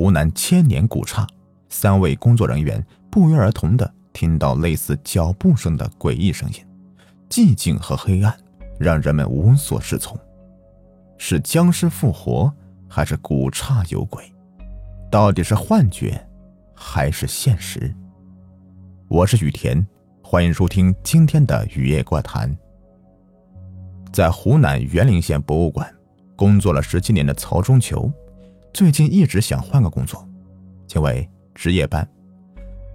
湖南千年古刹，三位工作人员不约而同的听到类似脚步声的诡异声音，寂静和黑暗让人们无所适从。是僵尸复活，还是古刹有鬼？到底是幻觉，还是现实？我是雨田，欢迎收听今天的雨夜怪谈。在湖南沅陵县博物馆工作了十七年的曹中求，最近一直想换个工作，因为值夜班。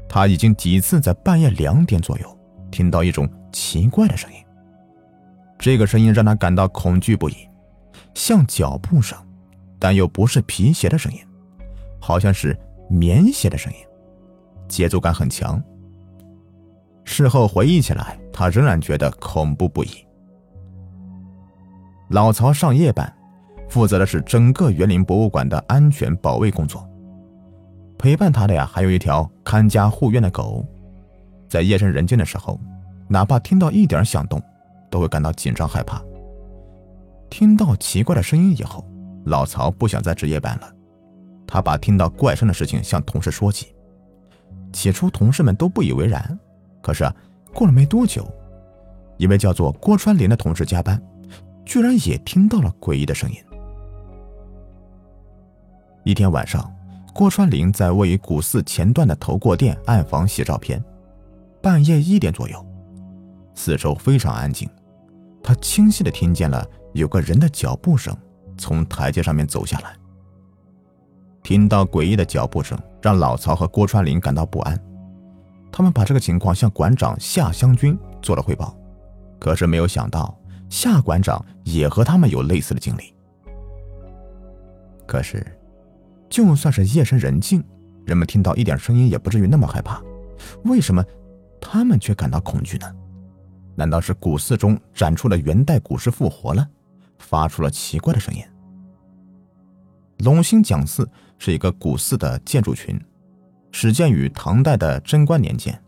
他已经几次在半夜两点左右听到一种奇怪的声音，这个声音让他感到恐惧不已。像脚步声，但又不是皮鞋的声音，好像是棉鞋的声音，节奏感很强。事后回忆起来，他仍然觉得恐怖不已。老曹上夜班，负责的是整个园林博物馆的安全保卫工作。陪伴他的呀，还有一条看家护院的狗。在夜深人静的时候，哪怕听到一点响动，都会感到紧张害怕。听到奇怪的声音以后，老曹不想再值夜班了。他把听到怪声的事情向同事说起。起初同事们都不以为然，可是，过了没多久，一位叫做郭川林的同事加班，居然也听到了诡异的声音。一天晚上，郭川林在位于古寺前段的头过店暗房洗照片。半夜一点左右，四周非常安静，他清晰的听见了。有个人的脚步声从台阶上面走下来。听到诡异的脚步声，让老曹和郭川林感到不安。他们把这个情况向馆长夏湘军做了汇报，可是没有想到夏馆长也和他们有类似的经历。可是，就算是夜深人静，人们听到一点声音也不至于那么害怕，为什么他们却感到恐惧呢？难道是古寺中展出的元代古尸复活了？发出了奇怪的声音。龙兴讲寺是一个古寺的建筑群，始建于唐代的贞观年间，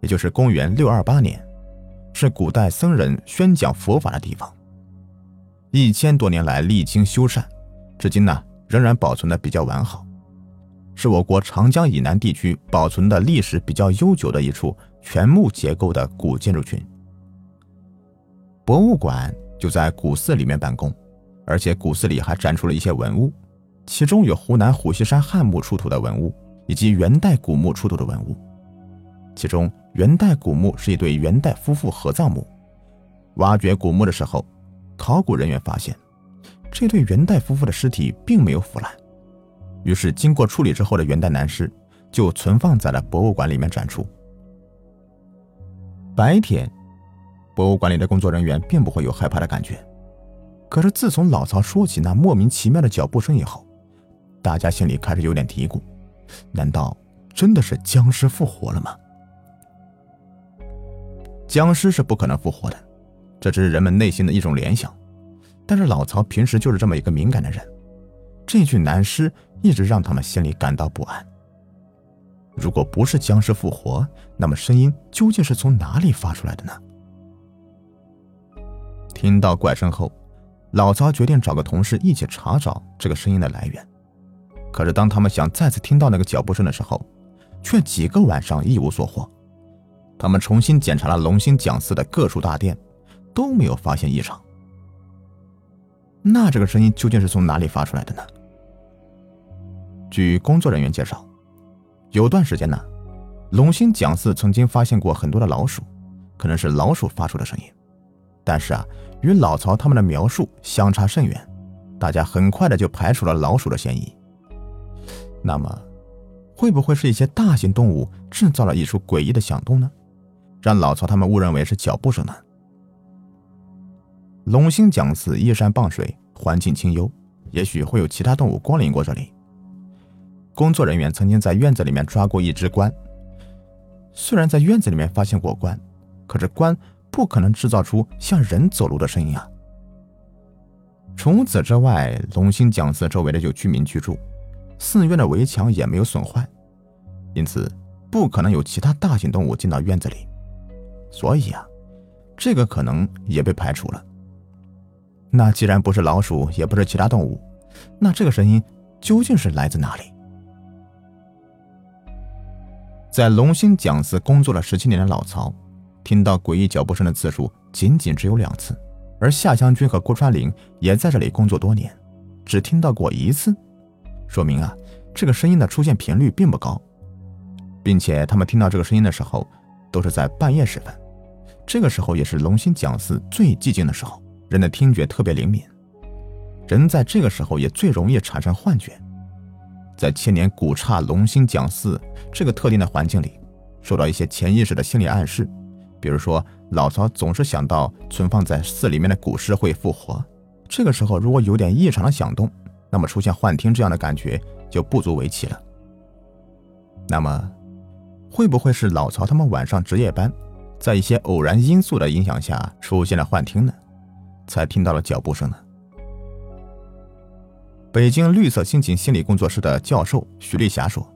也就是公元六二八年，是古代僧人宣讲佛法的地方。一千多年来历经修缮，至今呢仍然保存的比较完好，是我国长江以南地区保存的历史比较悠久的一处全木结构的古建筑群。博物馆。就在古寺里面办公，而且古寺里还展出了一些文物，其中有湖南虎溪山汉墓出土的文物，以及元代古墓出土的文物。其中元代古墓是一对元代夫妇合葬墓，挖掘古墓的时候，考古人员发现这对元代夫妇的尸体并没有腐烂，于是经过处理之后的元代男尸就存放在了博物馆里面展出。白天。博物馆里的工作人员并不会有害怕的感觉，可是自从老曹说起那莫名其妙的脚步声以后，大家心里开始有点嘀咕：难道真的是僵尸复活了吗？僵尸是不可能复活的，这只是人们内心的一种联想。但是老曹平时就是这么一个敏感的人，这具男尸一直让他们心里感到不安。如果不是僵尸复活，那么声音究竟是从哪里发出来的呢？听到怪声后，老曹决定找个同事一起查找这个声音的来源。可是当他们想再次听到那个脚步声的时候，却几个晚上一无所获。他们重新检查了龙兴讲寺的各处大殿，都没有发现异常。那这个声音究竟是从哪里发出来的呢？据工作人员介绍，有段时间呢，龙兴讲寺曾经发现过很多的老鼠，可能是老鼠发出的声音。但是啊。与老曹他们的描述相差甚远，大家很快的就排除了老鼠的嫌疑。那么，会不会是一些大型动物制造了一出诡异的响动呢？让老曹他们误认为是脚步声呢？龙兴讲寺依山傍水，环境清幽，也许会有其他动物光临过这里。工作人员曾经在院子里面抓过一只獾，虽然在院子里面发现过獾，可是獾。不可能制造出像人走路的声音啊！除此之外，龙兴讲寺周围的有居民居住，寺院的围墙也没有损坏，因此不可能有其他大型动物进到院子里。所以啊，这个可能也被排除了。那既然不是老鼠，也不是其他动物，那这个声音究竟是来自哪里？在龙兴讲寺工作了十七年的老曹，听到诡异脚步声的次数仅仅只有两次，而夏香君和郭川林也在这里工作多年，只听到过一次，说明啊，这个声音的出现频率并不高，并且他们听到这个声音的时候，都是在半夜时分，这个时候也是龙兴讲寺最寂静的时候，人的听觉特别灵敏。人在这个时候也最容易产生幻觉，在千年古刹龙兴讲寺这个特定的环境里，受到一些潜意识的心理暗示，比如说老曹总是想到存放在寺里面的古尸会复活，这个时候如果有点异常的响动，那么出现幻听这样的感觉就不足为奇了。那么，会不会是老曹他们晚上值夜班，在一些偶然因素的影响下出现了幻听呢？才听到了脚步声呢？北京绿色心情心理工作室的教授徐丽霞说：“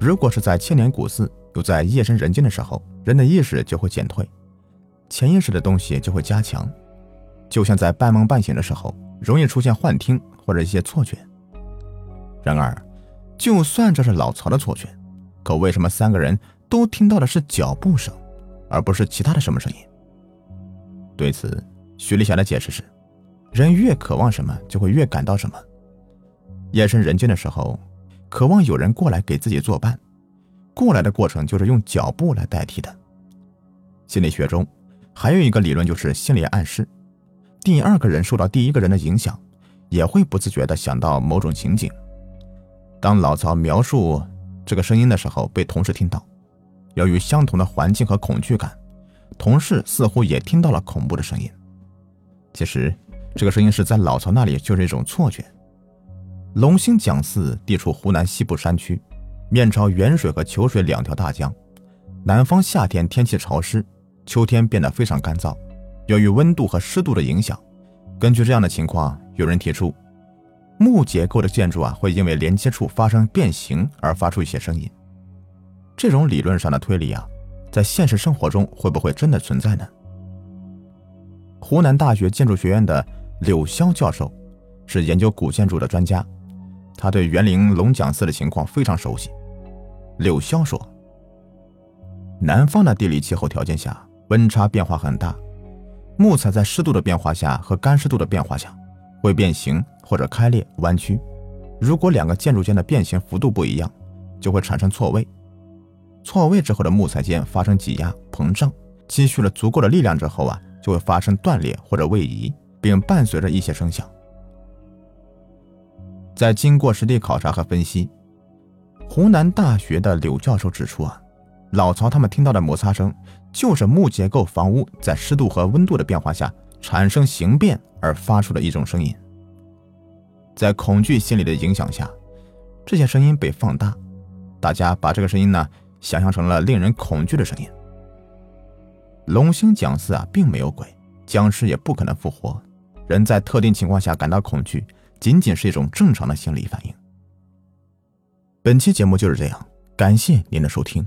如果是在千年古寺，又在夜深人静的时候，人的意识就会减退，潜意识的东西就会加强，就像在半梦半醒的时候，容易出现幻听或者一些错觉。然而，就算这是老曹的错觉，可为什么三个人都听到的是脚步声，而不是其他的什么声音？”对此，徐丽霞的解释是。人越渴望什么，就会越感到什么。夜深人静的时候，渴望有人过来给自己作伴，过来的过程就是用脚步来代替的。心理学中还有一个理论，就是心理暗示。第二个人受到第一个人的影响，也会不自觉地想到某种情景。当老曹描述这个声音的时候，被同事听到，由于相同的环境和恐惧感，同事似乎也听到了恐怖的声音。其实。这个声音是在老曹那里就是一种错觉。龙兴讲寺地处湖南西部山区，面朝沅水和求水两条大江。南方夏天天气潮湿，秋天变得非常干燥。由于温度和湿度的影响，根据这样的情况，有人提出，木结构的建筑啊会因为连接处发生变形而发出一些声音。这种理论上的推理啊，在现实生活中会不会真的存在呢？湖南大学建筑学院的。柳霄教授是研究古建筑的专家，他对园林龙讲寺的情况非常熟悉。柳霄说：“南方的地理气候条件下，温差变化很大，木材在湿度的变化下和干湿度的变化下会变形或者开裂弯曲。如果两个建筑间的变形幅度不一样，就会产生错位。错位之后的木材间发生挤压膨胀，积蓄了足够的力量之后啊，就会发生断裂或者位移。”并伴随着一些声响。在经过实地考察和分析，湖南大学的柳教授指出啊，老曹他们听到的摩擦声，就是木结构房屋在湿度和温度的变化下产生形变而发出的一种声音。在恐惧心理的影响下，这些声音被放大，大家把这个声音呢想象成了令人恐惧的声音。龙兴讲寺啊，并没有鬼，僵尸也不可能复活。人在特定情况下感到恐惧，仅仅是一种正常的心理反应。本期节目就是这样，感谢您的收听。